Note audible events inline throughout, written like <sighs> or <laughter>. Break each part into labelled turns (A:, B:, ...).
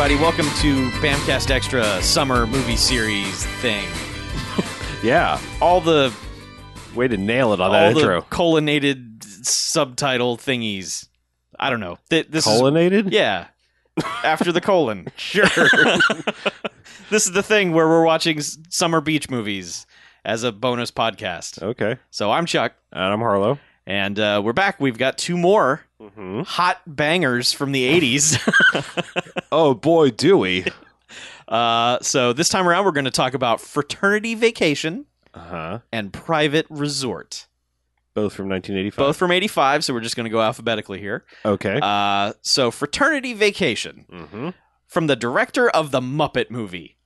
A: Everybody, welcome to Bamcast Extra Summer Movie Series thing. <laughs>
B: Yeah.
A: All the
B: Way to nail it on
A: all
B: that
A: the
B: intro.
A: colonnated subtitle thingies. I don't know. Th- This is yeah. After the colon. <laughs>
B: Sure. <laughs>
A: This is the thing where we're watching s- summer beach movies as a bonus podcast.
B: okay.
A: So I'm Chuck,
B: And I'm Harlow.
A: And uh, we're back. We've got two more
B: Mm-hmm.
A: hot bangers from the 80s. <laughs>
B: Oh, boy, do we. <laughs>
A: uh, so this time around, we're going to talk about Fraternity Vacation
B: Uh-huh.
A: and Private Resort.
B: Both from 1985.
A: Both from 85, so we're just going to go alphabetically here.
B: Okay.
A: Uh, so Fraternity Vacation
B: mm-hmm.
A: from the director of the Muppet movie.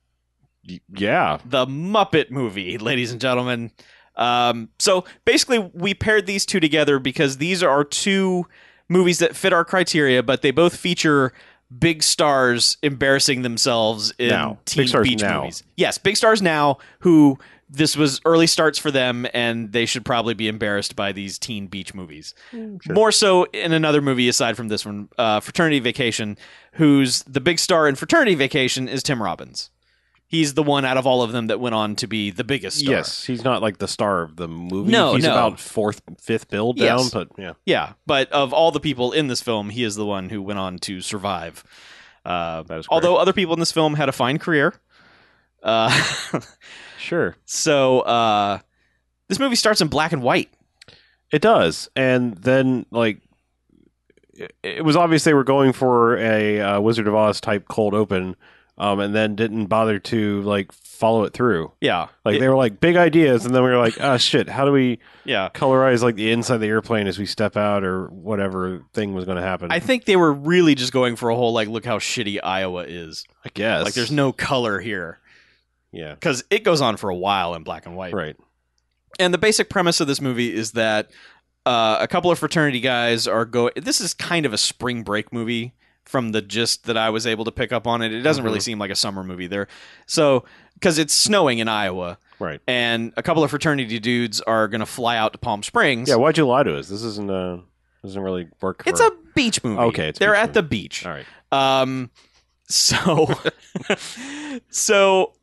B: Yeah.
A: The Muppet movie, ladies and gentlemen. Um, so basically, we paired these two together because these are our two movies that fit our criteria, but they both feature big stars embarrassing themselves in
B: Now.
A: teen
B: Big
A: beach
B: now.
A: movies. Yes, big stars now who this was early starts for them, and they should probably be embarrassed by these teen beach movies.
B: Sure.
A: More so in another movie aside from this one, uh, Fraternity Vacation, who's the big star in Fraternity Vacation is Tim Robbins. He's the one out of all of them that went on to be the biggest star.
B: Yes. He's not like the star of the movie.
A: No,
B: He's
A: no.
B: about fourth, fifth build down,
A: Yes.
B: but yeah.
A: Yeah, but of all the people in this film, he is the one who went on to survive. Uh,
B: That is
A: although other people in this film had a fine career. Uh, <laughs>
B: Sure.
A: so uh, this movie starts in black and white.
B: It does. And then, like, it- it was obvious they were going for a uh, Wizard of Oz type cold open, um, and then didn't bother to, like, follow it through.
A: Yeah,
B: Like
A: It-
B: they were like big ideas, and then we were like, ah, shit. How do we
A: yeah.
B: colorize like the inside of the airplane as we step out, or whatever thing was going to happen?
A: I think they were really just going for a whole like, look how shitty Iowa is.
B: I guess.
A: Like, there's no color here
B: yeah,
A: because it goes on for a while in black and white.
B: right.
A: And the basic premise of this movie is that uh, a couple of fraternity guys are going. This is kind of a spring break movie from the gist that I was able to pick up on it. It doesn't really
B: Mhm.
A: seem like a summer movie there. So, because it's snowing in Iowa,
B: Right.
A: and a couple of fraternity dudes are going to fly out to Palm Springs.
B: Yeah. Why'd you lie to us? This isn't uh doesn't really work. For...
A: it's a beach movie.
B: Okay, it's
A: they're at
B: movie.
A: the beach.
B: all right.
A: Um, so, <laughs> so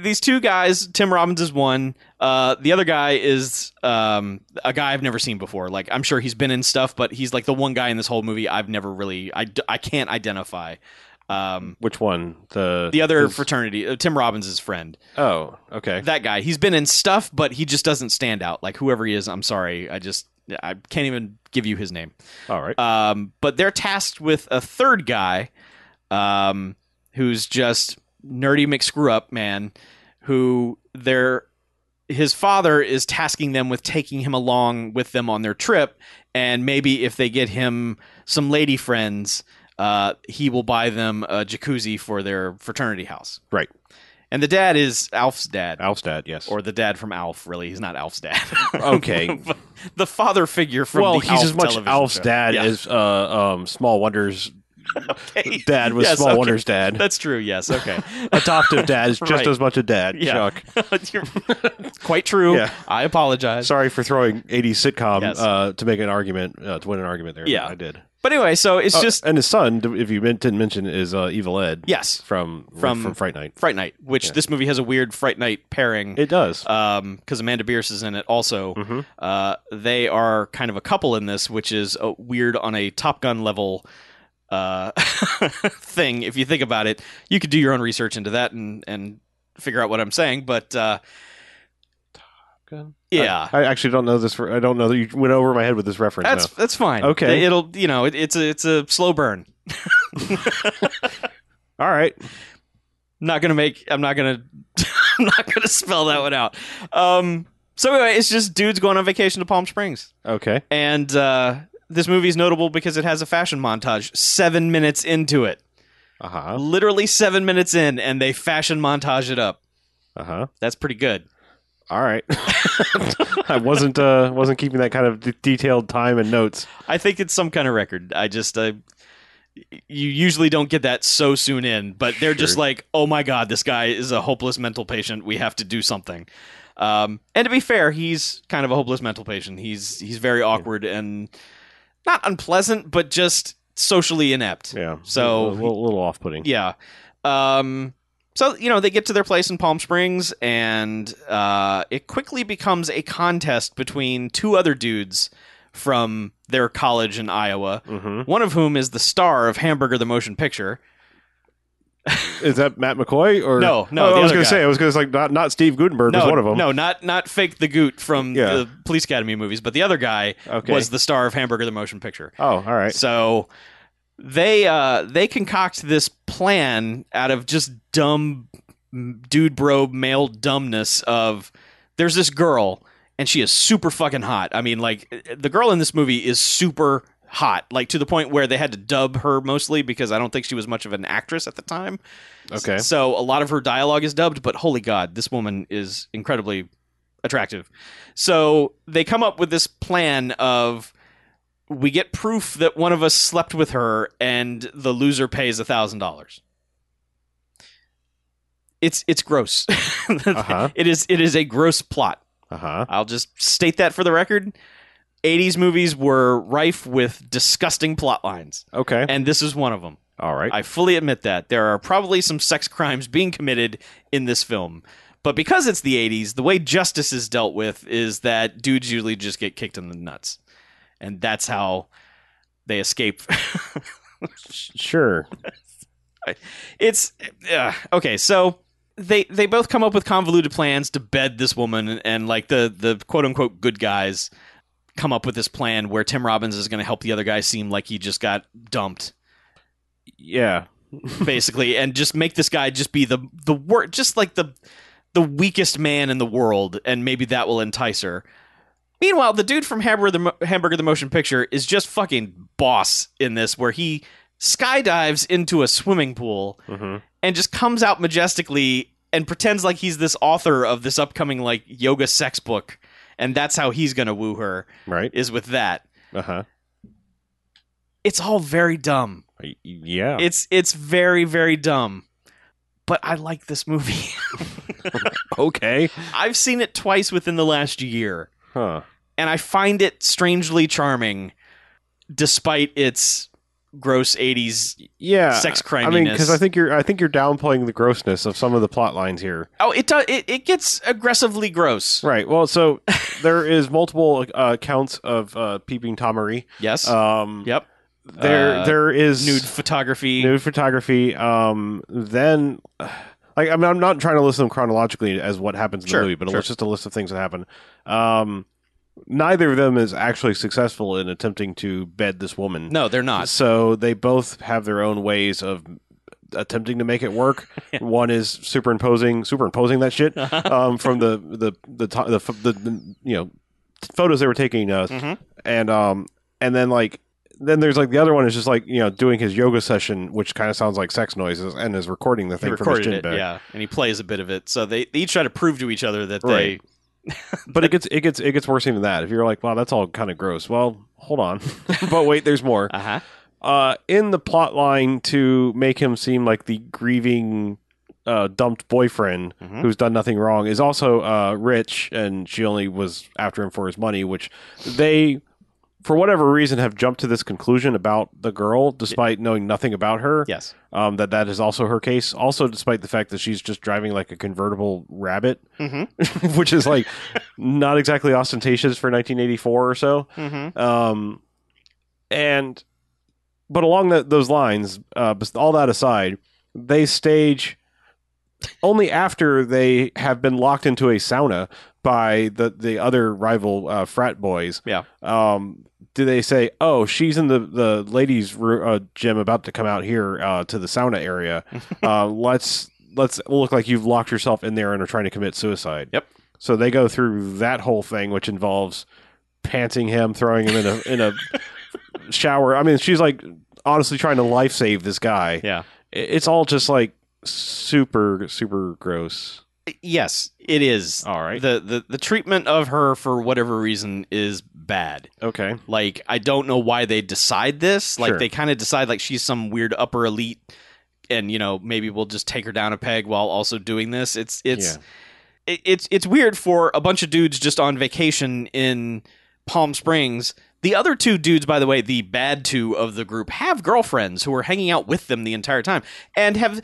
A: these two guys, Tim Robbins is one. Uh, the other guy is um a guy I've never seen before. Like I'm sure he's been in stuff, but he's like the one guy in this whole movie I've never really I, I can't identify. Um,
B: Which one? The
A: the other
B: his-
A: fraternity, uh, Tim Robbins' friend,
B: Oh, okay.
A: that guy. He's been in stuff, but he just doesn't stand out. Like whoever he is, I'm sorry, I just I can't even give you his name.
B: All right.
A: Um, but they're tasked with a third guy, um, who's just nerdy McScrew up man, who they're his father is tasking them with taking him along with them on their trip, and maybe if they get him some lady friends, uh, he will buy them a jacuzzi for their fraternity house.
B: Right.
A: And the dad is Alf's dad.
B: Alf's dad, Yes.
A: Or the dad from Alf, really. He's not Alf's dad. <laughs>
B: Okay. <laughs>
A: the father figure from
B: well,
A: the
B: he's
A: Alf
B: as much Alf's
A: show.
B: dad
A: Yeah.
B: as uh, um, Small Wonders <laughs>
A: Okay.
B: dad was
A: Yes,
B: Small
A: okay.
B: Wonders dad.
A: That's true. Yes. Okay. <laughs>
B: Adoptive dad is just
A: Right.
B: as much a dad.
A: Yeah.
B: Chuck. <laughs>
A: Quite true.
B: Yeah.
A: I apologize.
B: Sorry for throwing 80s sitcom
A: Yes.
B: uh, to make an argument uh, to win an argument there.
A: Yeah.
B: I did.
A: But anyway, so it's
B: Uh,
A: just
B: and his son, if you didn't mention, is uh, Evil Ed
A: yes,
B: from
A: From-
B: from Fright Night.
A: Fright Night, which
B: Yeah.
A: this movie has a weird Fright Night pairing.
B: It does.
A: um, because Amanda Bearse is in it also.
B: Mhm.
A: Uh, they are kind of a couple in this, which is uh, weird on a Top Gun level uh, <laughs> thing. If you think about it, you could do your own research into that and and figure out what I'm saying. But uh, yeah,
B: I, I actually don't know this. I don't know that you went over my head with this reference.
A: that's that's fine.
B: Okay.
A: it'll you know it, it's a it's a slow burn. <laughs>
B: All right.
A: not gonna make i'm not gonna <laughs> i'm not gonna spell that one out um so anyway it's just dudes going on vacation to palm springs
B: Okay.
A: and uh this movie is notable because it has a fashion montage. Seven minutes into it.
B: Uh huh.
A: literally seven minutes in and they fashion montage it up.
B: Uh huh.
A: that's pretty good.
B: All right. <laughs> I wasn't uh wasn't keeping that kind of d- detailed time and notes.
A: i think it's some kind of record. I just uh, you usually don't get that so soon in but they're just like oh my god this guy is a hopeless mental patient. We have to do something. Um, and to be fair he's kind of a hopeless mental patient. He's he's very awkward and not unpleasant but just socially inept.
B: Yeah.
A: So-
B: a little, little off-putting.
A: Yeah. Um, so you know they get to their place in Palm Springs, and uh, it quickly becomes a contest between two other dudes from their college in Iowa.
B: hmm
A: One of whom is the star of Hamburger the Motion Picture.
B: Is that Matt McCoy or
A: No, no,
B: Oh, I was going to say I was going to like not not Steve Guttenberg
A: no,
B: was one of them.
A: no, not not fake the Goot from
B: Yeah.
A: the Police Academy movies, but the other guy
B: Okay.
A: was the star of Hamburger the Motion Picture.
B: Oh, all right.
A: So they uh they concoct this plan out of just dumb dude bro male dumbness of there's this girl and she is super fucking hot. I mean like the girl in this movie is super hot like to the point where they had to dub her mostly because I don't think she was much of an actress at the time.
B: Okay.
A: So a lot of her dialogue is dubbed, but holy god, this woman is incredibly attractive. So they come up with this plan of we get proof that one of us slept with her and the loser pays a thousand dollars. It's it's gross. <laughs>
B: Uh-huh.
A: It is it is a gross plot.
B: Uh huh.
A: I'll just state that for the record. 80s movies were rife with disgusting plot lines,
B: Okay.
A: and this is one of them.
B: all right.
A: I fully admit that. There are probably some sex crimes being committed in this film. But because it's the 80s, the way justice is dealt with is that dudes usually just get kicked in the nuts. And that's how they escape. <laughs>
B: sure. <laughs>
A: it's uh, okay, so they they both come up with convoluted plans to bed this woman and, and like the the quote unquote good guys come up with this plan where Tim Robbins is going to help the other guy seem like he just got dumped
B: Yeah. <laughs>
A: basically, and just make this guy just be the the wor- just like the the weakest man in the world, and maybe that will entice her. Meanwhile, the dude from Hamburger the, Mo- Hamburger the Motion Picture is just fucking boss in this, where he skydives into a swimming pool
B: hmm
A: and just comes out majestically and pretends like he's this author of this upcoming like yoga sex book, and that's how he's gonna woo her
B: Right.
A: is with that.
B: Uh huh.
A: It's all very dumb.
B: Yeah.
A: It's it's very very dumb. But I like this movie. <laughs>
B: okay.
A: I've seen it twice within the last year,
B: Huh.
A: and I find it strangely charming, despite its gross '80s
B: Yeah.
A: sex crime
B: I mean, because I think you're I think you're downplaying the grossness of some of the plot lines here.
A: oh, it does. It, it gets aggressively gross.
B: Right. Well, so <laughs> there is multiple uh, accounts of uh, peeping Tomery.
A: Yes.
B: Um,
A: yep.
B: There
A: Uh,
B: there is
A: Nude photography.
B: nude photography. Um, then, <sighs> like, I mean, I'm not trying to list them chronologically as what happens in
A: Sure,
B: the movie, but
A: sure.
B: it's just a list of things that happen. Um, neither of them is actually successful in attempting to bed this woman.
A: No, they're not.
B: So they both have their own ways of attempting to make it work. <laughs> One is superimposing superimposing that shit <laughs> um, from the the the, to- the the the you know photos they were taking, uh,
A: Mhm.
B: and um and then like then there's like the other one is just like you know doing his yoga session, which kind of sounds like sex noises, and is recording the
A: He
B: thing from his
A: recorded
B: chin
A: it, yeah, and he plays a bit of it. So they, they each try to prove to each other that
B: Right.
A: they. <laughs>
B: But it gets it gets it gets worse even than that. If you're like, wow, that's all kind of gross. Well, hold on, <laughs> but wait, there's more.
A: Uh huh.
B: uh, in the plot line to make him seem like the grieving, uh, dumped boyfriend
A: Mhm.
B: who's done nothing wrong is also uh, rich, and she only was after him for his money, which they, for whatever reason, have jumped to this conclusion about the girl, despite knowing nothing about her.
A: Yes.
B: Um, that that is also her case. Also, despite the fact that she's just driving like a convertible rabbit,
A: Mm-hmm. <laughs>
B: which is like not exactly ostentatious for 1984 or so.
A: Mm-hmm.
B: Um, and but along those lines, uh, all that aside, they stage only after they have been locked into a sauna by the the other rival uh, frat boys.
A: Yeah.
B: Um, do they say, "Oh, she's in the the ladies' uh, gym, about to come out here uh, to the sauna area. <laughs> uh, let's let's look like you've locked yourself in there and are trying to commit suicide."
A: Yep.
B: So they go through that whole thing, which involves panting him, throwing him in a in a <laughs> shower. I mean, she's like honestly trying to life save this guy.
A: Yeah.
B: It's all just like super super gross.
A: Yes, it is.
B: All right.
A: The, the the treatment of her for whatever reason is bad.
B: Okay.
A: Like I don't know why they decide this. Like
B: Sure.
A: they kind of decide like she's some weird upper elite, and you know maybe we'll just take her down a peg while also doing this. It's it's it, it's it's weird for a bunch of dudes just on vacation in Palm Springs The other two dudes, by the way, the bad two of the group, have girlfriends who are hanging out with them the entire time and have.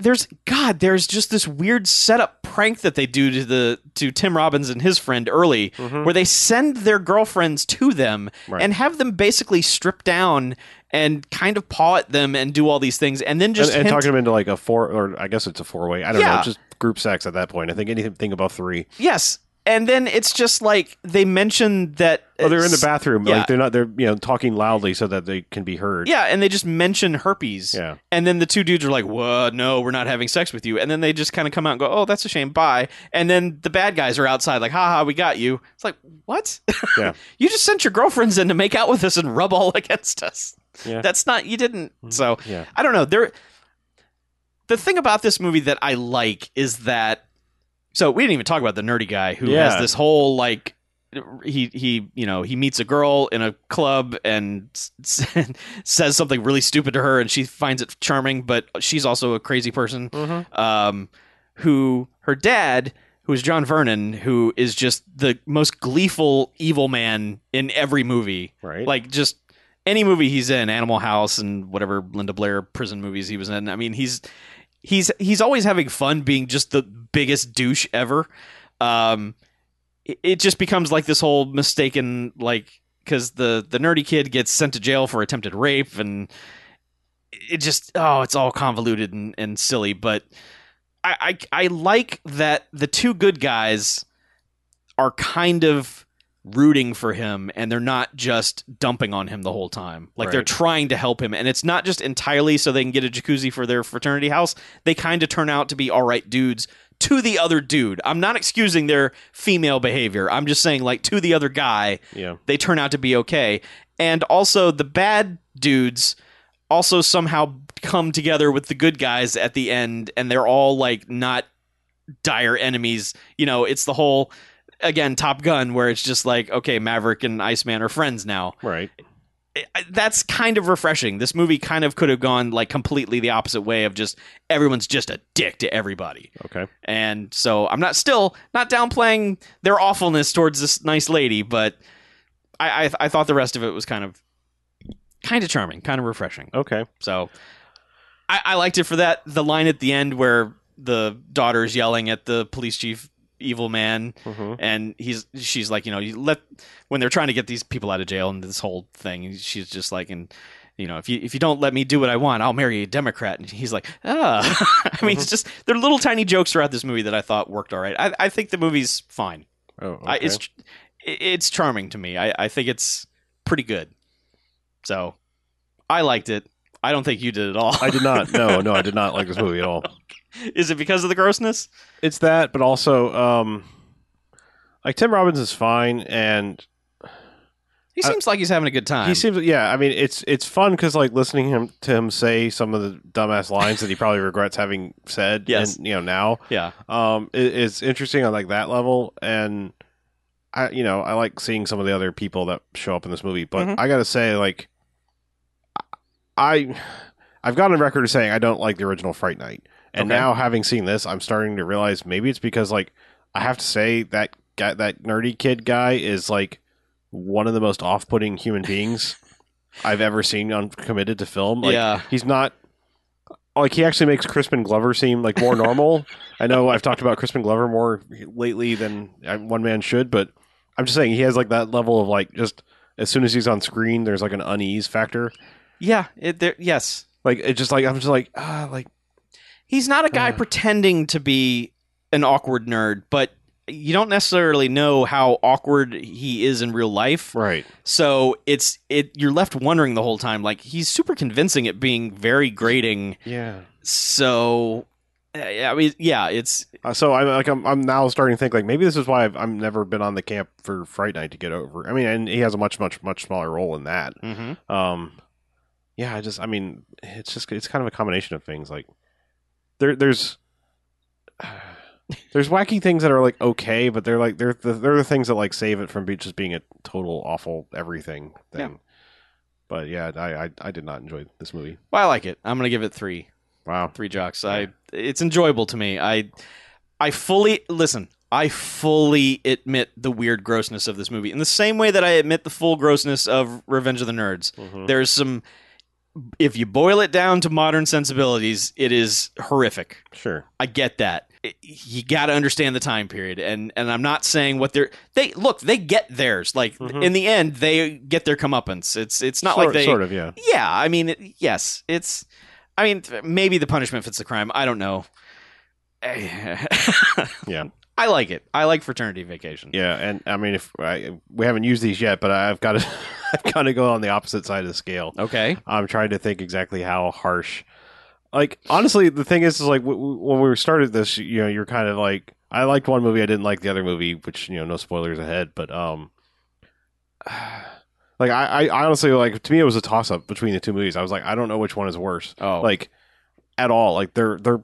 A: There's God. There's just this weird setup prank that they do to the to Tim Robbins and his friend early, mm-hmm. where they send their girlfriends to them
B: Right.
A: and have them basically strip down and kind of paw at them and do all these things, and then just
B: and, and talking them into like a four, or I guess it's a four way. I don't know, just group sex at that point. I think anything above three.
A: yes, and then it's just like they mention that
B: Oh, they're in the bathroom.
A: yeah.
B: Like they're not. They're you know talking loudly so that they can be heard.
A: Yeah, and they just mention herpes.
B: Yeah.
A: And then the two dudes are like, "What? No, we're not having sex with you." And then they just kind of come out and go, "Oh, that's a shame. Bye." And then the bad guys are outside like, "Ha ha, we got you." It's like, "What?
B: Yeah. <laughs>
A: you just sent your girlfriends in to make out with us and rub all <laughs> against us.
B: Yeah.
A: That's not you didn't." Mm-hmm. So,
B: Yeah.
A: I don't know. There The thing about this movie that I like is that so we didn't even talk about the nerdy guy who
B: Yeah.
A: has this whole like he he you know he meets a girl in a club and <laughs> says something really stupid to her and she finds it charming but she's also a crazy person
B: Mhm.
A: um who her dad who is John Vernon who is just the most gleeful evil man in every movie
B: Right.
A: like just any movie he's in Animal House and whatever Linda Blair prison movies he was in I mean he's he's he's always having fun being just the biggest douche ever. Um it, it just becomes like this whole mistaken like because the the nerdy kid gets sent to jail for attempted rape and it just oh it's all convoluted and, and silly but I, I i like that the two good guys are kind of rooting for him and they're not just dumping on him the whole time like they're trying to help him and it's not just entirely so they can get a jacuzzi for their fraternity house they kind of turn out to be all right dudes to the other dude i'm not excusing their female behavior i'm just saying like to the other guy
B: yeah.
A: they turn out to be okay. And also, the bad dudes also somehow come together with the good guys at the end, and they're all like not dire enemies. You know, it's the whole again Top Gun where it's just like okay, Maverick and Iceman are friends now.
B: Right.
A: That's kind of refreshing. This movie kind of could have gone like completely the opposite way of just everyone's just a dick to everybody.
B: Okay.
A: And so I'm not still not downplaying their awfulness towards this nice lady, but I I, I thought the rest of it was kind of kind of charming, kind of refreshing.
B: Okay.
A: So I, I liked it for that. The line at the end where the daughter's yelling at the police chief evil man.
B: Hmm
A: and he's she's like you know you let when they're trying to get these people out of jail and this whole thing she's just like and you know if you if you don't let me do what i want i'll marry a democrat. And he's like ah. <laughs> I mean it's just there are little tiny jokes throughout this movie that i thought worked all right. I, I think the movie's fine.
B: Oh. Okay.
A: I, it's it's charming to me. I, I think it's pretty good. So i liked it i don't think you did at all
B: I did not. No, no, I did not like this <laughs> movie at all.
A: is it because of the grossness
B: It's that, but also, um, like Tim Robbins is fine, and
A: he
B: I-
A: seems like he's having a good time
B: he seems. Yeah, I mean, it's it's fun because like listening him to him say some of the dumbass lines that he probably regrets having said.
A: Yes.
B: and, you know now.
A: yeah
B: um, it, it's interesting on like that level, and I, you know, I like seeing some of the other people that show up in this movie. But
A: Mhm.
B: I gotta say, like, I, I've gone a record of saying I don't like the original Fright Night, and
A: Okay.
B: now having seen this, I'm starting to realize maybe it's because like I have to say that guy, that nerdy kid guy, is like one of the most off-putting human beings <laughs> I've ever seen on committed to film. Like,
A: yeah
B: he's not like he actually makes Crispin Glover seem like more normal. <laughs> I know I've talked about Crispin Glover more lately than one man should, but I'm just saying he has like that level of like just as soon as he's on screen, there's like an unease factor.
A: Yeah it, there, yes
B: Like it just like I'm just like ah like
A: He's not a guy
B: Uh.
A: pretending to be an awkward nerd, but you don't necessarily know how awkward he is in real life.
B: right
A: So it's it you're left wondering the whole time like he's super convincing at being very grating.
B: yeah.
A: So uh, I mean yeah, it's
B: Uh, so I'm like I'm I'm now starting to think like maybe this is why I've I've never been on the camp for Fright Night to get over. I mean, and he has a much much much smaller role in that. Um, yeah, I just, I mean, it's just, it's kind of a combination of things. Like, there, there's, <sighs> there's wacky things that are like okay, but they're like they're the, they're the things that like save it from be, just being a total awful everything thing. But yeah, I, I I did not enjoy this movie.
A: well, I like it. I'm gonna give it three.
B: Wow.
A: Three jocks. I it's enjoyable to me. I I fully listen. I fully admit the weird grossness of this movie in the same way that I admit the full grossness of Revenge of the Nerds.
B: Mhm.
A: There's some, if you boil it down to modern sensibilities, it is horrific.
B: Sure.
A: I get that. It- you got to understand the time period, and and I'm not saying what they're they look they get theirs. Like
B: Mhm.
A: in the end, they get their comeuppance. It's it's not
B: sort,
A: like they
B: sort of, yeah.
A: yeah, I mean, it- yes, it's. I mean, maybe the punishment fits the crime. I don't know. <laughs>
B: Yeah.
A: I like it. I like fraternity vacation.
B: Yeah, and I mean, if I, we haven't used these yet, but I've got to, <laughs> I've got to go on the opposite side of the scale.
A: Okay.
B: I'm trying to think exactly how harsh. Like honestly, the thing is, is like w- w- when we started this, you know, you're kind of like, I liked one movie, I didn't like the other movie, which you know, no spoilers ahead, but um, <sighs> like I, I honestly like to me, it was a toss up between the two movies. I was like, I don't know which one is worse,
A: Oh,
B: like at all. Like they're they're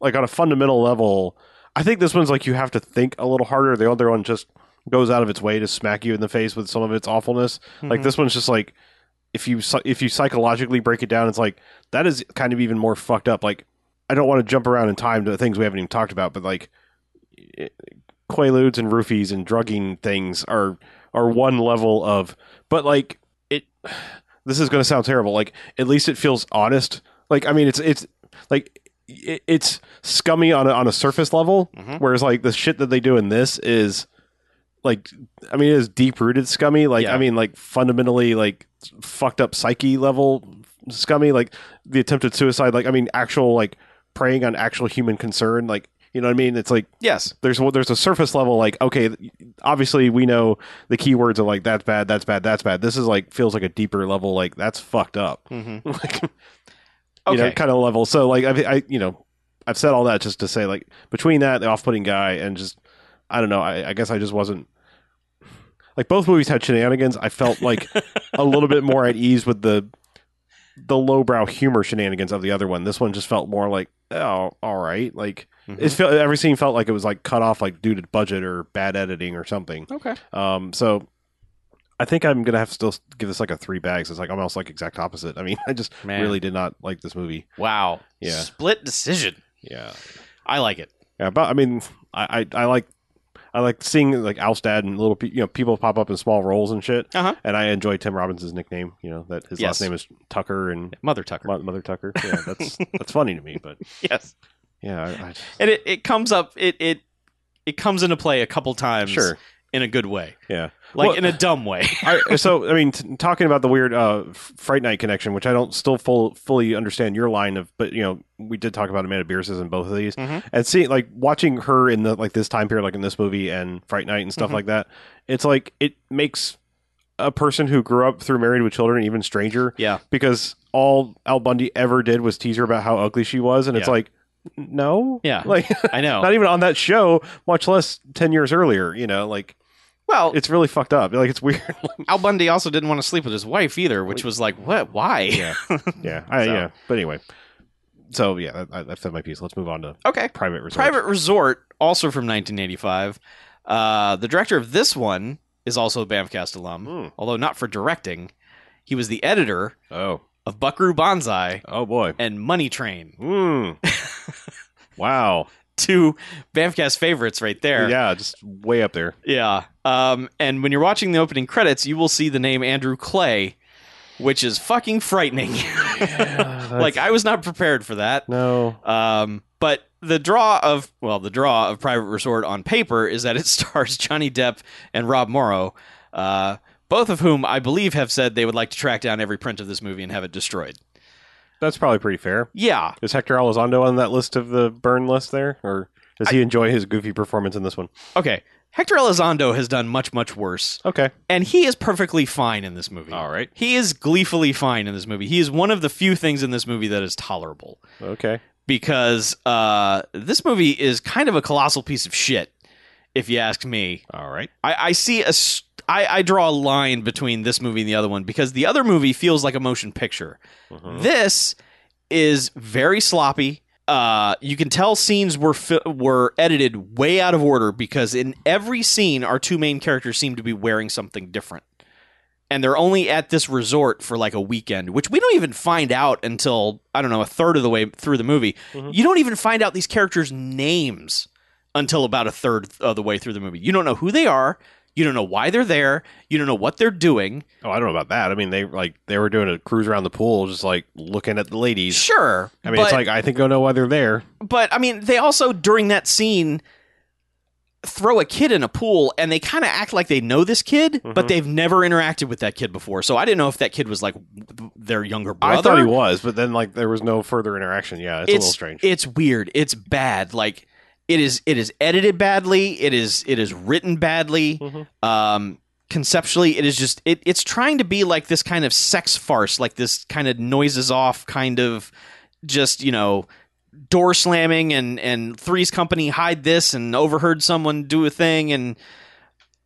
B: like on a fundamental level. I think this one's like you have to think a little harder. The other one just goes out of its way to smack you in the face with some of its awfulness. Like
A: Mhm.
B: this one's just like if you if you psychologically break it down, it's like that is kind of even more fucked up. Like I don't want to jump around in time to things we haven't even talked about, but like it- quaaludes and roofies and drugging things are are one level of, but like it. <sighs> This is going to sound terrible. Like at least it feels honest. Like I mean, it's it's like it's scummy on a, on a surface level,
A: Mhm.
B: whereas like the shit that they do in this is like I mean, it is deep rooted scummy. Like
A: Yeah.
B: I mean, like fundamentally like fucked up psyche level scummy. Like the attempted suicide. Like I mean, actual like preying on actual human concern. Like you know what I mean? It's like
A: yes.
B: there's there's a surface level like okay, obviously we know the keywords are like that's bad, that's bad, that's bad. This is like feels like a deeper level. Like that's fucked up.
A: hmm <laughs>
B: like you
A: Okay.
B: know, kind of level. So like I, I, you know, I've said all that just to say like between that, the off-putting guy, and just I don't know. I, I guess I just wasn't like both movies had shenanigans. I felt like a little bit more at ease with the the lowbrow humor shenanigans of the other one. This one just felt more like oh, all right. Like
A: Mhm.
B: it felt every scene felt like it was like cut off like due to budget or bad editing or something.
A: Okay.
B: Um, so. I think I'm gonna have to still give this like a three bags. It's like almost like exact opposite. I mean, <laughs> I just
A: Man.
B: really did not like this movie.
A: Wow.
B: Yeah.
A: Split decision.
B: Yeah,
A: I like it.
B: yeah, but I mean, I, I, I like I like seeing like Alf's dad and little pe- you know people pop up in small roles and shit.
A: Uh huh.
B: And I enjoy Tim Robbins' nickname. You know that his
A: Yes.
B: last name is Tucker and
A: Mother Tucker.
B: Mo- Mother Tucker. Yeah, <laughs> that's that's funny to me. But <laughs>
A: Yes.
B: yeah, I, I,
A: And it, it comes up. It it it comes into play a couple times.
B: sure.
A: In a good way.
B: Yeah.
A: Like
B: Well-
A: in a dumb way. <laughs>
B: I, so I mean, t- talking about the weird uh, Fright Night connection, which I don't still full, fully understand your line of, but you know, we did talk about Amanda Bearse's in both of these,
A: Mhm.
B: and seeing like watching her in the like this time period, like in this movie and Fright Night and stuff
A: Mhm.
B: like that. It's like it makes a person who grew up through Married with Children even stranger
A: yeah.
B: because all Al Bundy ever did was tease her about how ugly she was, and it's like, no,
A: Yeah.
B: like <laughs>
A: I know. <laughs>
B: not even on that show, much less ten years earlier. You know, like
A: well,
B: it's really fucked up. Like it's weird. <laughs>
A: Al Bundy also didn't want to sleep with his wife either, which was like, what? Why?
B: Yeah, yeah, I,
A: So.
B: yeah. But anyway, so yeah, I, I've said my piece. Let's move on to
A: Okay.
B: private resort.
A: Private Resort, also from 1985. Uh, the director of this one is also a Bamfcast alum,
B: Hmm.
A: although not for directing. He was the editor
B: Oh,
A: of Buckaroo Banzai
B: oh boy.
A: and Money Train.
B: Mm. <laughs> wow.
A: Two Bamfcast favorites right there.
B: Yeah, just way up there.
A: Yeah. Um, and when you're watching the opening credits, you will see the name Andrew Clay, which is fucking frightening. <laughs> like I was not prepared for that.
B: no.
A: Um, but the draw of well, the draw of Private Resort on paper is that it <laughs> stars Johnny Depp and Rob Morrow, uh, both of whom I believe have said they would like to track down every print of this movie and have it destroyed.
B: That's probably pretty fair.
A: Yeah,
B: Is Hector Elizondo on that list of the burn list there, or does he enjoy his goofy performance in this one?
A: okay. Hector Elizondo has done much, much worse,
B: Okay.
A: and he is perfectly fine in this movie.
B: All right.
A: He is gleefully fine in this movie. He is one of the few things in this movie that is tolerable
B: Okay.
A: because uh, this movie is kind of a colossal piece of shit, if you ask me.
B: All right.
A: I, I see a s- I, I draw a line between this movie and the other one because the other movie feels like a motion picture.
B: Mhm.
A: This is very sloppy. Uh, you can tell scenes were fi- were edited way out of order because in every scene, our two main characters seem to be wearing something different, and they're only at this resort for like a weekend, which we don't even find out until I don't know a third of the way through the movie.
B: Mhm.
A: You don't even find out these characters' names until about a third of the way through the movie. You don't know who they are. You don't know why they're there. You don't know what they're doing.
B: Oh, I don't know about that. I mean, they like they were doing a cruise around the pool, just like looking at the ladies.
A: Sure.
B: I mean,
A: but,
B: it's like I think I know why they're there.
A: but I mean, they also during that scene throw a kid in a pool and they kind of act like they know this kid, but
B: Mhm.
A: they've never interacted with that kid before. So I didn't know if that kid was like their younger brother.
B: I thought he was, but then like there was no further interaction. Yeah, it's, a little strange.
A: It's weird. It's bad. Like it is. It is edited badly. It is. It is written badly.
B: Mhm.
A: Um, conceptually, it is just. It, it's trying to be like this kind of sex farce, like this kind of noises off kind of, just you know, door slamming and and Three's Company hide this and overheard someone do a thing and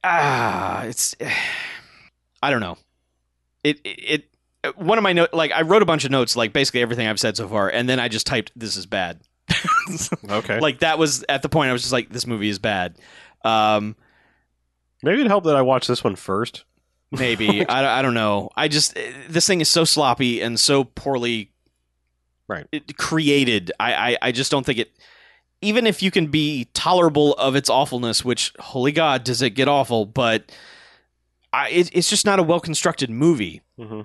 A: ah, it's. <sighs> I don't know. It it. it one of my note like I wrote a bunch of notes like basically everything I've said so far and then I just typed this is bad. <laughs>
B: okay,
A: like that was at the point I was just like this movie is bad. Um
B: maybe it helped that I watched this one first.
A: maybe <laughs> I, I don't know. I just this thing is so sloppy and so poorly
B: Right.
A: it- created. I, I I just don't think it even if you can be tolerable of its awfulness, which holy god does it get awful, but I, it, it's just not a well constructed movie.
B: Mm-hmm.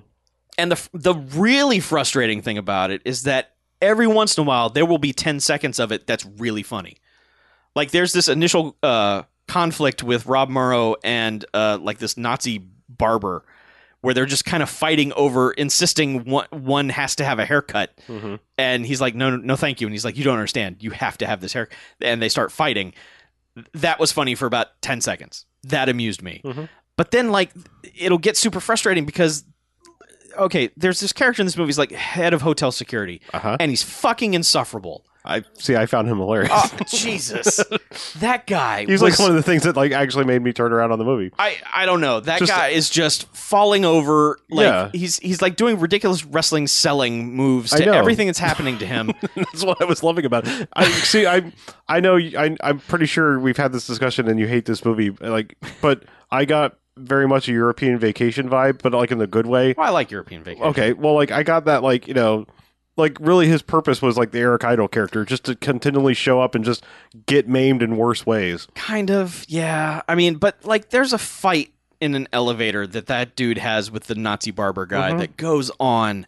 A: And the the really frustrating thing about it is that every once in a while there will be 10 seconds of it that's really funny. Like there's this initial uh, conflict with Rob Morrow and uh, like this Nazi barber where they're just kind of fighting over insisting one, one has to have a haircut
B: Mm-hmm.
A: and he's like no no, no thank you and he's like you don't understand you have to have this hair and they start fighting that was funny for about 10 seconds that amused me
B: Mhm.
A: but then like it'll get super frustrating because okay there's this character in this movie he's like head of hotel security
B: Uh huh.
A: and he's fucking insufferable
B: I see. I found him hilarious.
A: oh jesus <laughs> that guy
B: He's
A: was,
B: like one of the things that like actually made me turn around on the movie.
A: I, I don't know. That
B: Just-
A: guy is just falling over. Like
B: Yeah.
A: he's he's like doing ridiculous wrestling selling moves to everything that's happening to him. <laughs>
B: That's what I was loving about it. I see. I I know. I, I'm pretty sure we've had this discussion, and you hate this movie. Like, but I got very much a European vacation vibe, but like in the good way.
A: well, I like European vacation.
B: Okay, well, like I got that, like you know, like really his purpose was like the Eric Idle character, just to continually show up and just get maimed in worse ways.
A: Kind of, yeah. I mean, but like, there's a fight in an elevator that that dude has with the Nazi barber guy
B: Mhm.
A: that goes on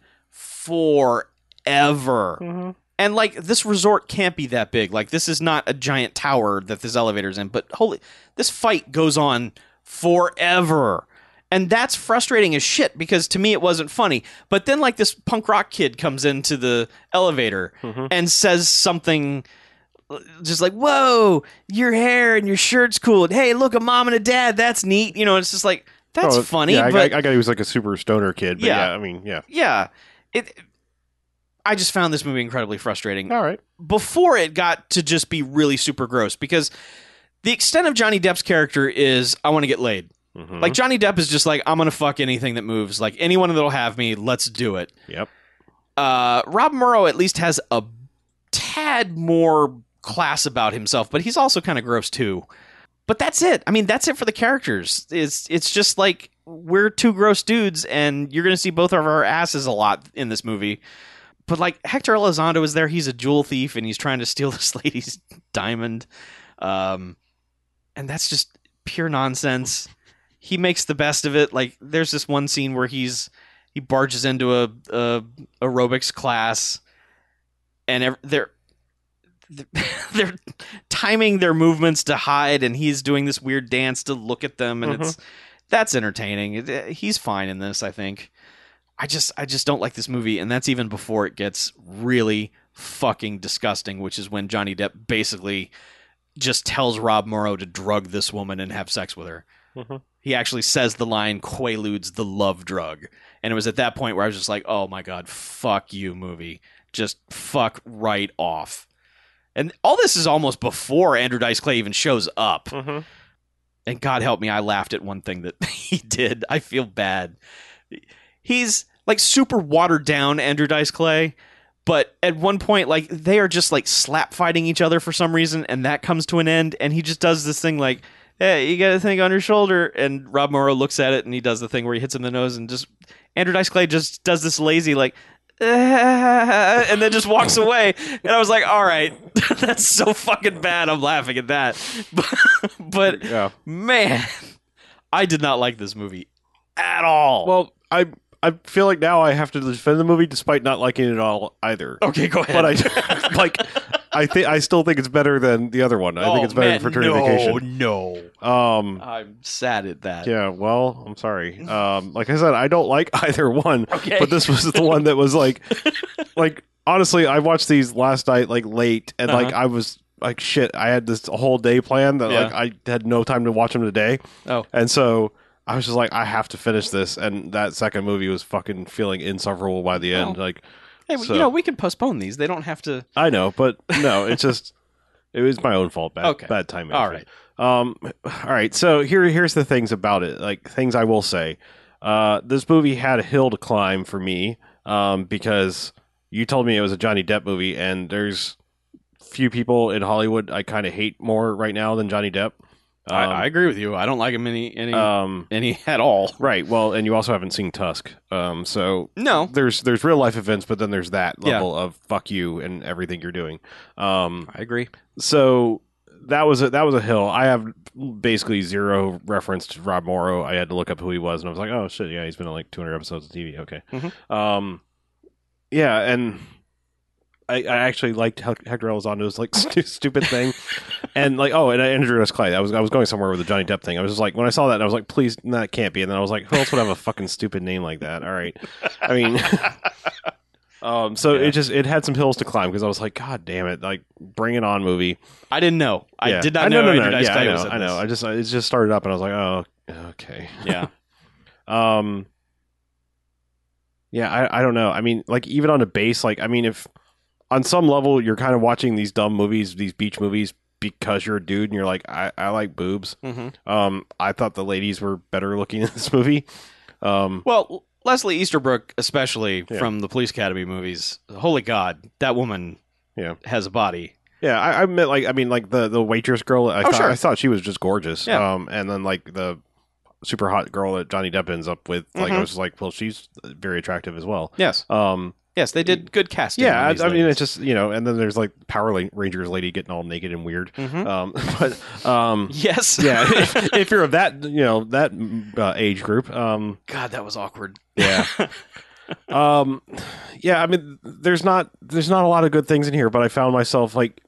A: forever. And like this resort can't be that big. Like this is not a giant tower that this elevator's in, but holy this fight goes on forever. And that's frustrating as shit because to me it wasn't funny. But then like this punk rock kid comes into the elevator
B: Mhm.
A: and says something just like, "Whoa, your hair and your shirt's cool." And, hey, look, a mom and a dad. That's neat. You know, it's just like that's
B: Oh,
A: funny,
B: Yeah, I,
A: but
B: I, I got he was like a super stoner kid. But
A: Yeah.
B: yeah, I mean, yeah.
A: yeah. It I just found this movie incredibly frustrating
B: All right.
A: before it got to just be really super gross because the extent of Johnny Depp's character is I want to get laid.
B: Mhm.
A: Like Johnny Depp is just like I'm gonna fuck anything that moves. Like anyone that'll have me, let's do it.
B: yep.
A: Uh, Rob Morrow at least has a tad more class about himself, but he's also kind of gross too. But that's it. I mean, that's it for the characters. It's it's just like we're two gross dudes, and you're gonna see both of our asses a lot in this movie. But like Hector Elizondo is there. He's a jewel thief, and he's trying to steal <laughs> this lady's diamond. Um, and that's just pure nonsense. He makes the best of it. Like there's this one scene where he's he barges into a, a aerobics class, and they're <laughs> they're timing their movements to hide, and he's doing this weird dance to look at them, and it's mm-hmm. that's entertaining. He's fine in this, I think. I just I just don't like this movie, and that's even before it gets really fucking disgusting, which is when Johnny Depp basically just tells Rob Morrow to drug this woman and have sex with her.
B: Mhm.
A: He actually says the line "Quaaludes the love drug," and it was at that point where I was just like, "Oh my god, fuck you, movie! Just fuck right off." And all this is almost before Andrew Dice Clay even shows up.
B: Mhm.
A: And God help me, I laughed at one thing that <laughs> he did. I feel bad. He's like super watered down Andrew Dice Clay, but at one point, like they are just like slap fighting each other for some reason, and that comes to an end, and he just does this thing like, "Hey, you got a thing on your shoulder," and Rob Morrow looks at it, and he does the thing where he hits him in the nose, and just Andrew Dice Clay just does this lazy like, <laughs> and then just walks away. And I was like, all right, <laughs> that's so fucking bad. I'm laughing at that. <laughs> But, but
B: Yeah.
A: man, I did not like this movie at all.
B: Well, I I feel like now I have to defend the movie despite not liking it at all either.
A: okay, go ahead.
B: But I <laughs> like I think I still think it's better than the other one. I think
A: Oh,
B: it's better than Fraternity
A: no,
B: Vacation.
A: No,
B: Um
A: I'm sad at that.
B: yeah, well, I'm sorry. Um like I said, I don't like <laughs> either one.
A: Okay.
B: But this was the one that was like <laughs> like honestly, I watched these last night like late and like
A: Uh-huh.
B: I was like shit, I had this whole day planned that
A: Yeah.
B: like I had no time to watch them today.
A: Oh.
B: And so I was just like, I have to finish this, and that second movie was fucking feeling insufferable by the end.
A: Oh.
B: Like,
A: Hey,
B: So-
A: you know, we can postpone these. They don't have to.
B: I know, but no, it's just <laughs> it was my own fault. Bad,
A: Okay.
B: bad timing.
A: All right.
B: Um. All right. So here, here's the things about it. Like things I will say. Uh, this movie had a hill to climb for me. Um, because you told me it was a Johnny Depp movie, and there's few people in Hollywood I kind of hate more right now than Johnny Depp. Um,
A: I, I agree with you. I don't like him any any
B: um.
A: any at all. <laughs>
B: Right. Well, and you also haven't seen Tusk. Um. So
A: No,
B: there's there's real life events, but then there's that
A: Yeah.
B: level of fuck you and everything you're doing. Um.
A: I agree.
B: So that was a that was a hill. I have basically zero reference to Rob Morrow. I had to look up who he was, and I was like, oh shit, yeah, he's been on like 200 episodes of TV. Okay.
A: Mhm.
B: Um. Yeah, and. I, I actually liked Hec- Hector Elizondo's like <laughs> stu- stupid thing, and like oh, and Andrew S. Clay. I was I was going somewhere with the Johnny Depp thing. I was just like when I saw that, I was like, please, no, that can't be. And then I was like, who else would have a fucking stupid name like that? All right, I mean, <laughs> um, so
A: Yeah.
B: it just it had some hills to climb because I was like, god damn it, like bring it on, movie.
A: I didn't know. I
B: Yeah.
A: did not
B: I-
A: know.
B: No, no, no. Yeah, I know. I know. I just it just started up, and I was like, oh, okay.
A: yeah. <laughs>
B: Um. Yeah, I I don't know. I mean, like even on a base, like I mean, if on some level you're kind of watching these dumb movies, these beach movies, because you're a dude and you're like, I I like boobs.
A: hmm
B: Um, I thought the ladies were better looking <laughs> in this movie. Um,
A: Well, Leslie Easterbrook, especially
B: Yeah.
A: from the Police Academy movies, holy God, that woman
B: Yeah.
A: has a body.
B: Yeah, I, I meant like I mean like the the waitress girl. I
A: Oh,
B: thought
A: sure.
B: I thought she was just gorgeous.
A: Yeah.
B: Um, and then like the super hot girl that Johnny Depp ends up with, like I
A: Mhm.
B: was like, well, she's very attractive as well.
A: Yes.
B: Um,
A: Yes, they did good casting.
B: yeah, I, I mean it's just you know, and then there's like Power Rangers lady getting all naked and weird.
A: Mhm.
B: Um, <laughs> but um, <laughs>
A: yes.
B: yeah, <laughs> if, if you're of that you know that uh, age group, um,
A: God, that was awkward.
B: yeah. um yeah i mean there's not there's not a lot of good things in here but i found myself like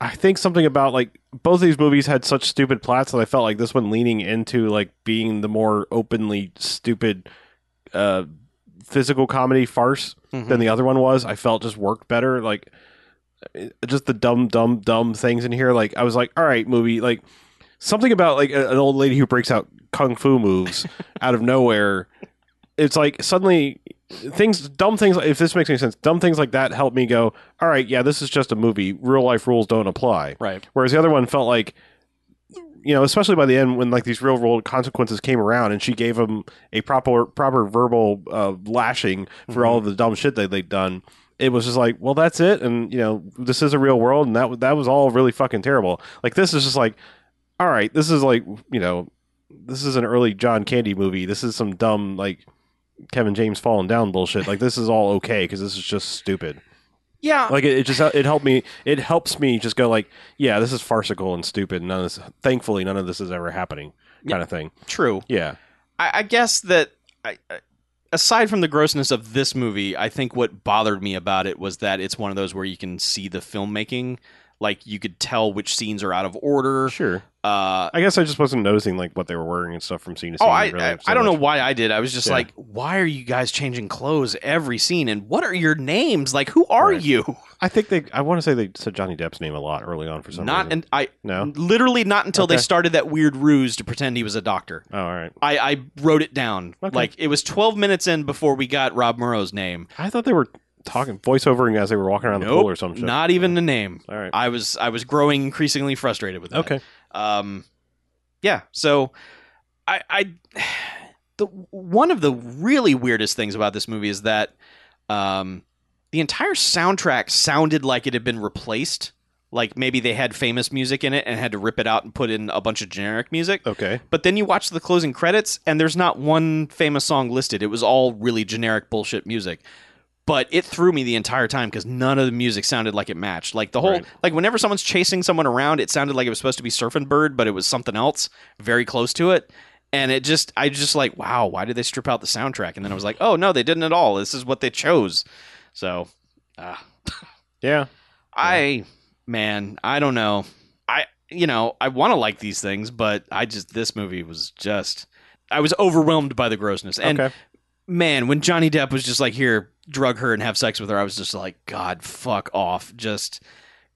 B: i think something about like both of these movies had such stupid plots that i felt like this one leaning into like being the more openly stupid uh physical comedy farce
A: Mhm.
B: than the other one was. I felt just worked better. Like just the dumb dumb dumb things in here. Like i was like all right movie. Like something about like an old lady who breaks out kung fu moves <laughs> out of nowhere. It's like suddenly things dumb things if this makes any sense dumb things like that help me go all right yeah this is just a movie. Real life rules don't apply.
A: Right.
B: whereas the other one felt like you know especially by the end when like these real world consequences came around and she gave him a proper proper verbal uh, lashing for all of the dumb shit that they'd done it was just like well that's it and you know this is a real world and that that was all really fucking terrible. Like this is just like all right this is like you know this is an early John Candy movie. This is some dumb like Kevin James falling down bullshit. Like this is all okay because this is just stupid
A: Yeah.
B: like it, it just it helped me it helps me just go like yeah this is farcical and stupid none of this thankfully none of this is ever happening kind of thing
A: true.
B: yeah
A: I, I guess that I, I- aside from the grossness of this movie, I think what bothered me about it was that it's one of those where you can see the filmmaking. Like you could tell which scenes are out of order.
B: sure
A: Uh,
B: I guess I just wasn't noticing like what they were wearing and stuff from scene to scene
A: oh, I,
B: really
A: I,
B: so
A: I don't know why I did. I was just
B: Yeah.
A: like, why are you guys changing clothes every scene? And what are your names? Like, who are
B: Right.
A: you?
B: I think they I want to say they said Johnny Depp's name a lot early on for some
A: Not
B: reason
A: and I
B: no
A: literally not until they started that weird ruse to pretend he was a doctor.
B: oh all right
A: I, I wrote it down.
B: Okay.
A: Like it was 12 minutes in before we got Rob Morrow's name.
B: I thought they were talking voiceovering as they were walking around the
A: Nope,
B: pool or something.
A: Not even the name.
B: all right
A: I was I was growing increasingly frustrated with that.
B: okay
A: Um, yeah. So, I, I, <sighs> the one of the really weirdest things about this movie is that, um, the entire soundtrack sounded like it had been replaced. Like maybe they had famous music in it and had to rip it out and put in a bunch of generic music.
B: okay
A: But then you watch the closing credits and there's not one famous song listed. It was all really generic bullshit music. But it threw me the entire time because none of the music sounded like it matched. Like the whole,
B: Right.
A: like whenever someone's chasing someone around, it sounded like it was supposed to be Surfing Bird, but it was something else very close to it. And it just, I just like, wow, why did they strip out the soundtrack? And then I was like, oh no, they didn't at all. This is what they chose. So, uh,
B: Yeah.
A: I, man, I don't know. I, you know, I want to like these things, but I just, this movie was just, I was overwhelmed by the grossness. And
B: okay.
A: man, when Johnny Depp was just like, here, drug her and have sex with her, I was just like, God, fuck off. Just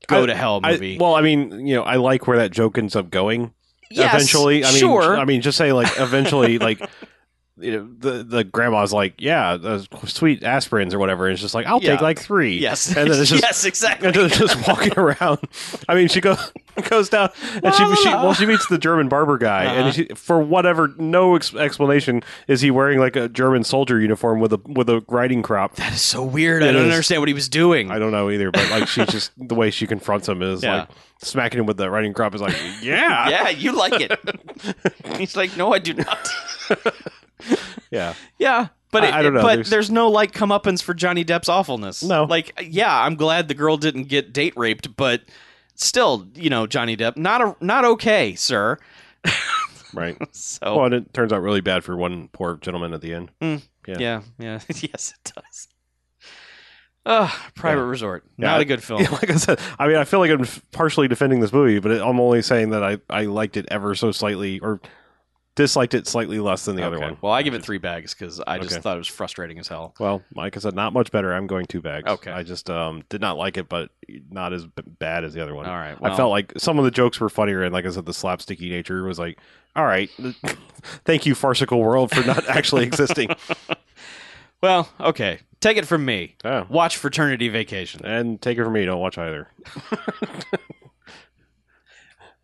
A: go
B: I-
A: to hell,
B: I,
A: movie.
B: well, I mean, you know, I like where that joke ends up going.
A: Yes,
B: eventually, I mean,
A: sure.
B: I mean, just say like eventually, like <laughs> you know, the the grandma's like, yeah, those sweet aspirins or whatever. And it's just like, I'll take like three.
A: yes.
B: and then it's <laughs> just
A: yes, exactly.
B: and then it's just walking around. I mean, she goes <laughs> goes down and she, she well she meets the German barber guy,
A: Uh-huh.
B: and she, for whatever no ex- explanation is he wearing like a German soldier uniform with a with a riding crop.
A: that is so weird. I don't
B: is.
A: understand what he was doing.
B: I don't know either, but like she just <laughs> the way she confronts him is
A: Yeah.
B: like smacking him with the riding crop is like, yeah,
A: yeah, you like it. He's like, no, I do not. <laughs>
B: yeah.
A: Yeah, but it,
B: I don't know,
A: But
B: there's-
A: there's, no like comeuppance for Johnny Depp's awfulness.
B: No.
A: like yeah, I'm glad the girl didn't get date raped, but still, you know, Johnny Depp not a, not okay, sir. <laughs>
B: right. <laughs>
A: So
B: Well, and it turns out really bad for one poor gentleman at the end. Mm. yeah.
A: yeah, yeah, yes, it does. Ugh, Private
B: Yeah.
A: Resort,
B: Yeah,
A: not
B: I-
A: a good film.
B: Yeah, like I said, I mean, I feel like I'm partially defending this movie, but it, I'm only saying that I, I liked it ever so slightly, or disliked it slightly less than the other one.
A: Well, I give it three bags because I just
B: Okay.
A: thought it was frustrating as hell.
B: Well, like I said, not much better. I'm going two bags.
A: Okay.
B: I just um, did not like it, but not as bad as the other one.
A: All right,
B: I felt like some of the jokes were funnier, and like I said, the slapsticky nature was like, all right, <laughs> thank you, farcical world, for not actually <laughs> existing.
A: well, okay. Take it from me.
B: Oh.
A: Watch Fraternity Vacation.
B: And take it from me, don't watch either. <laughs>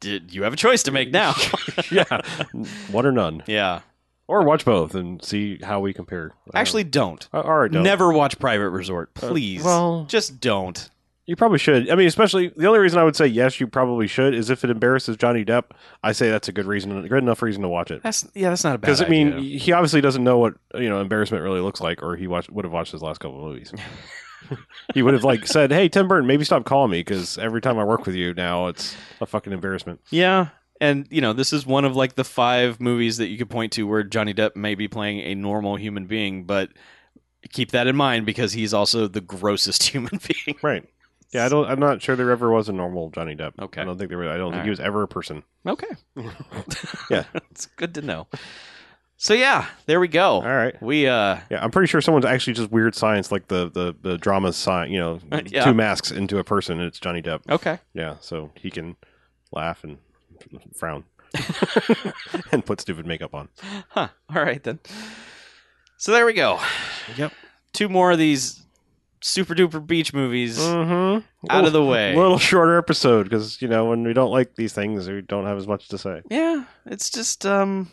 A: Did you have a choice to make now? <laughs> <laughs>
B: yeah, one or none,
A: yeah.
B: or watch both and see how we compare.
A: Actually, don't.
B: Uh, all right, don't.
A: Never watch Private Resort,
B: Uh,
A: please.
B: well-
A: just don't.
B: You probably should. I mean, especially the only reason I would say yes, you probably should, is if it embarrasses Johnny Depp. I say that's a good reason, a good enough reason to watch it.
A: That's yeah, that's not a bad.
B: Because I mean,
A: idea.
B: he obviously doesn't know what you know embarrassment really looks like, or he watched, would have watched his last couple of movies. <laughs> <laughs> he would have like said, "Hey, Tim Burton, maybe stop calling me because every time I work with you now, it's a fucking embarrassment."
A: yeah, and you know, this is one of like the five movies that you could point to where Johnny Depp may be playing a normal human being, but keep that in mind because he's also the grossest <laughs> human being.
B: Right? Yeah, I don't. I'm not sure there ever was a normal Johnny Depp.
A: Okay.
B: I don't think there. Was, I don't think
A: All
B: he was ever a person.
A: Okay, <laughs>
B: Yeah.
A: it's good to know. So yeah, there we go.
B: All right.
A: We uh,
B: Yeah, I'm pretty sure someone's actually just weird science, like the the the drama science, You know, <laughs>
A: Yeah.
B: two masks into a person, and it's Johnny Depp.
A: okay.
B: Yeah, so he can laugh and frown <laughs> <laughs> and put stupid makeup on.
A: Huh. All right then. So there we go.
B: Yep.
A: Two more of these super duper beach movies
B: Mm-hmm.
A: out of the way.
B: A little shorter episode because you know when we don't like these things, we don't have as much to say.
A: Yeah, it's just um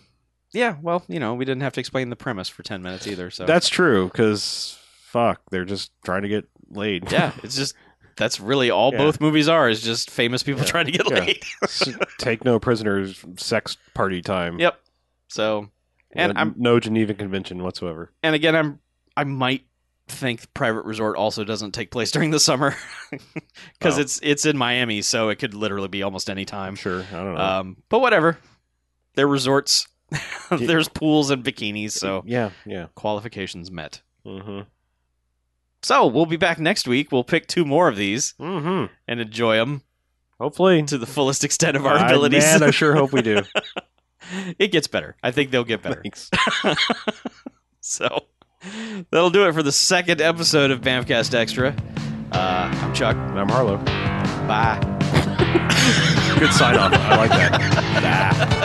A: yeah, well, you know, we didn't have to explain the premise for 10 minutes either, so
B: That's true because fuck, they're just trying to get laid.
A: yeah, it's just that's really all
B: Yeah.
A: both movies are is just famous people
B: Yeah.
A: trying to get
B: Yeah.
A: laid. <laughs>
B: Take no prisoners, sex party time.
A: yep. So, and
B: No-
A: I'm
B: no Geneva Convention whatsoever.
A: and again, I'm I might think Private Resort also doesn't take place during the summer <laughs> cuz
B: Oh.
A: it's it's in Miami, so it could literally be almost any time.
B: Sure. I don't know.
A: Um, but whatever. They're resorts. <laughs> There's pools and bikinis, so
B: yeah, yeah.
A: qualifications met.
B: Mm-hmm.
A: So we'll be back next week. We'll pick two more of these
B: Mm-hmm.
A: and enjoy them
B: Hopefully.
A: to the fullest extent of our
B: I-
A: abilities.
B: man, I sure hope we do. <laughs>
A: it gets better. I think they'll get better. <laughs> So that'll do it for the second episode of Bamcast Extra. Uh, I'm Chuck.
B: And I'm Harlow.
A: Bye.
B: Good sign off. I like that. Ah.